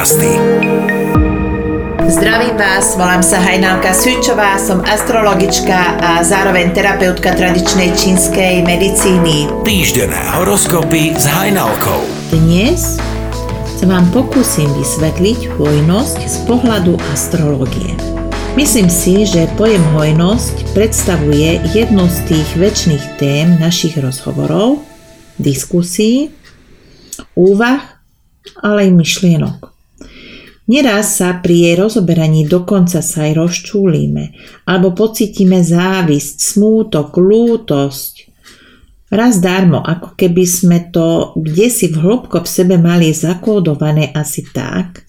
podcasty. Zdravím vás, volám sa Hajnalka Sučová, som astrologička a zároveň terapeutka tradičnej čínskej medicíny. Týždené horoskopy s Hajnalkou. Dnes sa vám pokúsim vysvetliť hojnosť z pohľadu astrológie. Myslím si, že pojem hojnosť predstavuje jednu z tých väčšných tém našich rozhovorov, diskusí, úvah, ale aj myšlienok. Neraz sa pri jej rozoberaní dokonca sa aj rozčúlime, alebo pocítime závisť, smútok, lútosť. Raz darmo, ako keby sme to kde si v hĺbko v sebe mali zakódované asi tak,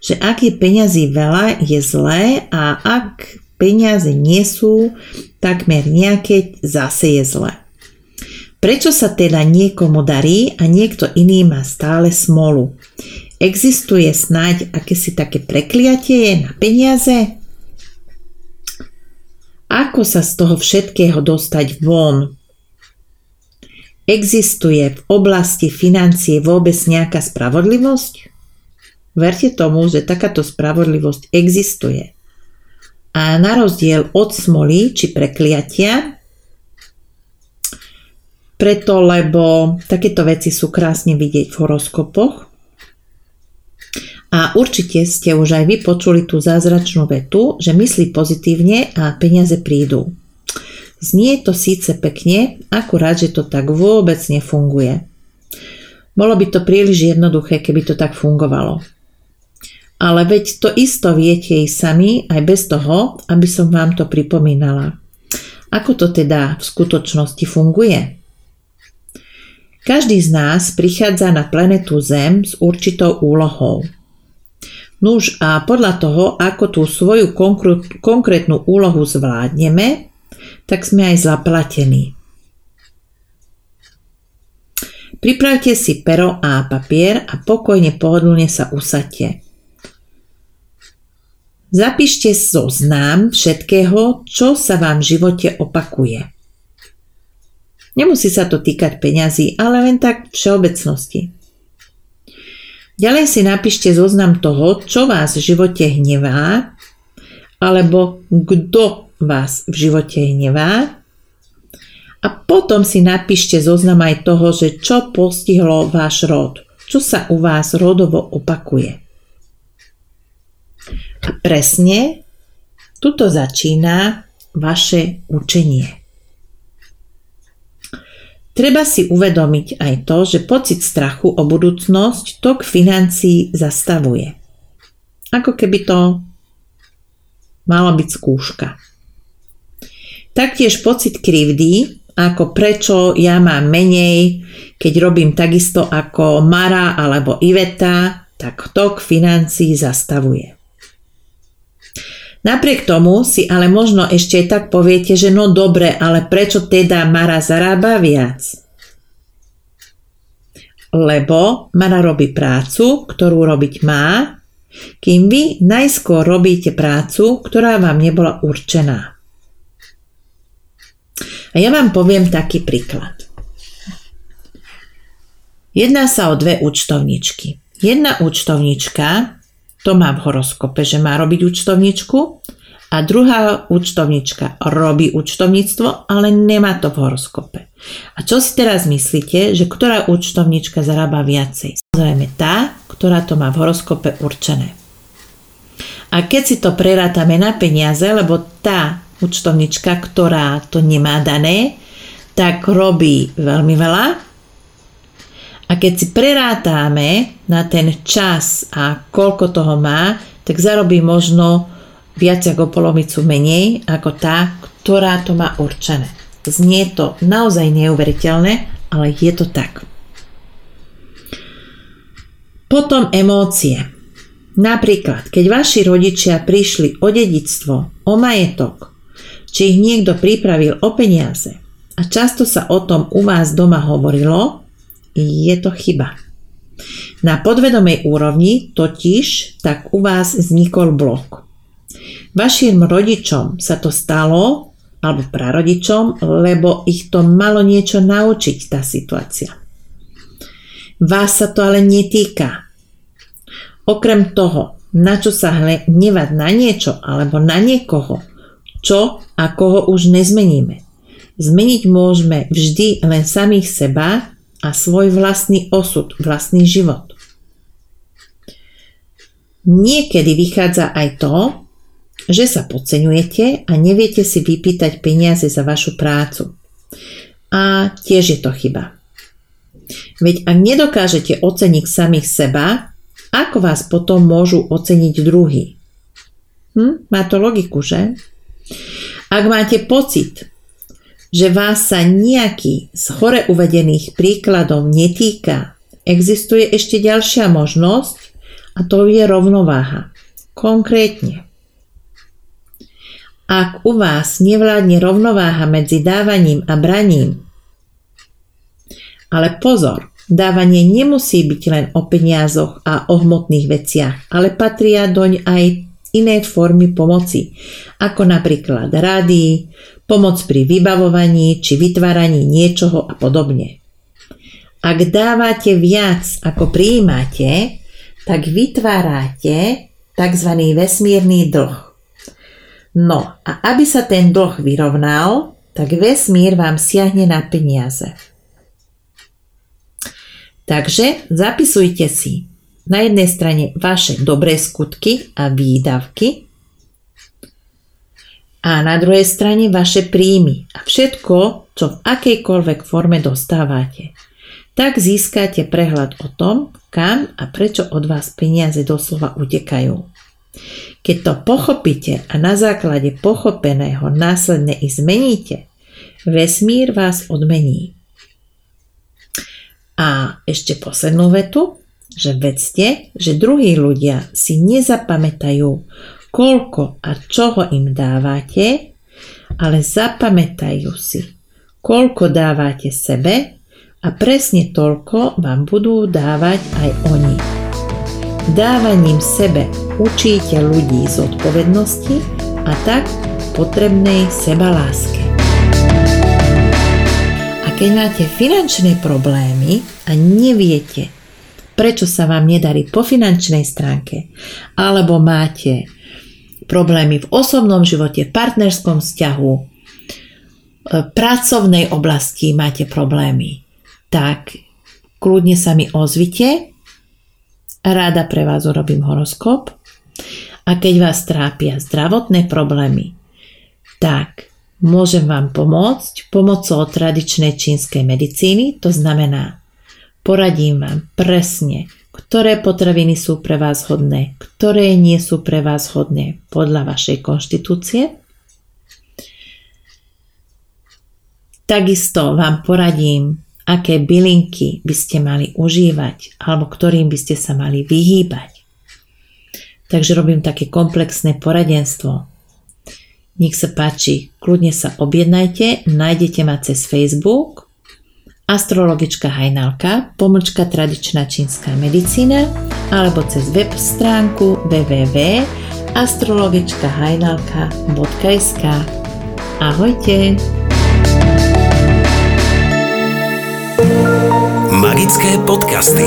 že ak je peňazí veľa, je zlé a ak peniaze nie sú takmer nejaké, zase je zlé. Prečo sa teda niekomu darí a niekto iný má stále smolu? Existuje snáď akési také prekliatie na peniaze? Ako sa z toho všetkého dostať von? Existuje v oblasti financie vôbec nejaká spravodlivosť? Verte tomu, že takáto spravodlivosť existuje. A na rozdiel od smoly či prekliatia, preto lebo takéto veci sú krásne vidieť v horoskopoch, a určite ste už aj vy počuli tú zázračnú vetu, že myslí pozitívne a peniaze prídu. Znie to síce pekne, akurát, že to tak vôbec nefunguje. Bolo by to príliš jednoduché, keby to tak fungovalo. Ale veď to isto viete i sami, aj bez toho, aby som vám to pripomínala. Ako to teda v skutočnosti funguje? Každý z nás prichádza na planetu Zem s určitou úlohou – Nuž a podľa toho, ako tú svoju konkrétnu úlohu zvládneme, tak sme aj zaplatení. Pripravte si pero a papier a pokojne pohodlne sa usadte. Zapíšte zoznam všetkého, čo sa vám v živote opakuje. Nemusí sa to týkať peňazí, ale len tak všeobecnosti. Ďalej si napíšte zoznam toho, čo vás v živote hnevá, alebo kto vás v živote hnevá. A potom si napíšte zoznam aj toho, že čo postihlo váš rod, čo sa u vás rodovo opakuje. A presne tuto začína vaše učenie. Treba si uvedomiť aj to, že pocit strachu o budúcnosť tok financií zastavuje. Ako keby to mala byť skúška. Taktiež pocit krivdy, ako prečo ja mám menej, keď robím takisto ako Mara alebo Iveta, tak tok financií zastavuje. Napriek tomu si ale možno ešte tak poviete, že no dobre, ale prečo teda Mara zarába viac? Lebo Mara robí prácu, ktorú robiť má, kým vy najskôr robíte prácu, ktorá vám nebola určená. A ja vám poviem taký príklad. Jedná sa o dve účtovničky. Jedna účtovnička to má v horoskope, že má robiť účtovničku a druhá účtovnička robí účtovníctvo, ale nemá to v horoskope. A čo si teraz myslíte, že ktorá účtovnička zarába viacej? Samozrejme tá, ktorá to má v horoskope určené. A keď si to prerátame na peniaze, lebo tá účtovnička, ktorá to nemá dané, tak robí veľmi veľa a keď si prerátame na ten čas a koľko toho má, tak zarobí možno viac ako polovicu menej ako tá, ktorá to má určené. Znie to naozaj neuveriteľné, ale je to tak. Potom emócie. Napríklad, keď vaši rodičia prišli o dedictvo, o majetok, či ich niekto pripravil o peniaze a často sa o tom u vás doma hovorilo, je to chyba. Na podvedomej úrovni totiž tak u vás vznikol blok. Vašim rodičom sa to stalo, alebo prarodičom, lebo ich to malo niečo naučiť tá situácia. Vás sa to ale netýka. Okrem toho, na čo sa hnevať na niečo alebo na niekoho, čo a koho už nezmeníme. Zmeniť môžeme vždy len samých seba a svoj vlastný osud, vlastný život. Niekedy vychádza aj to, že sa podceňujete a neviete si vypýtať peniaze za vašu prácu. A tiež je to chyba. Veď ak nedokážete oceniť samých seba, ako vás potom môžu oceniť druhý? Hm? Má to logiku, že? Ak máte pocit, že vás sa nejaký z hore uvedených príkladov netýka, existuje ešte ďalšia možnosť a to je rovnováha. Konkrétne, ak u vás nevládne rovnováha medzi dávaním a braním, ale pozor, dávanie nemusí byť len o peniazoch a o hmotných veciach, ale patria doň aj iné formy pomoci, ako napríklad rady, pomoc pri vybavovaní či vytváraní niečoho a podobne. Ak dávate viac ako prijímate, tak vytvárate tzv. vesmírny dlh. No a aby sa ten dlh vyrovnal, tak vesmír vám siahne na peniaze. Takže zapisujte si na jednej strane vaše dobré skutky a výdavky a na druhej strane vaše príjmy a všetko, čo v akejkoľvek forme dostávate. Tak získate prehľad o tom, kam a prečo od vás peniaze doslova utekajú. Keď to pochopíte a na základe pochopeného následne i zmeníte, vesmír vás odmení. A ešte poslednú vetu, že vedzte, že druhí ľudia si nezapamätajú, koľko a čoho im dávate, ale zapamätajú si, koľko dávate sebe a presne toľko vám budú dávať aj oni. Dávaním sebe učíte ľudí z odpovednosti a tak potrebnej sebaláske keď máte finančné problémy a neviete, prečo sa vám nedarí po finančnej stránke, alebo máte problémy v osobnom živote, v partnerskom vzťahu, v pracovnej oblasti máte problémy, tak kľudne sa mi ozvite, ráda pre vás urobím horoskop. A keď vás trápia zdravotné problémy, tak Môžem vám pomôcť pomocou tradičnej čínskej medicíny, to znamená, poradím vám presne, ktoré potraviny sú pre vás hodné, ktoré nie sú pre vás hodné podľa vašej konštitúcie. Takisto vám poradím, aké bylinky by ste mali užívať alebo ktorým by ste sa mali vyhýbať. Takže robím také komplexné poradenstvo nech sa páči, kľudne sa objednajte, nájdete ma cez Facebook astrologička Hajnalka, pomlčka tradičná čínska medicína alebo cez web stránku www.astrologičkahajnalka.sk Ahojte! Magické podcasty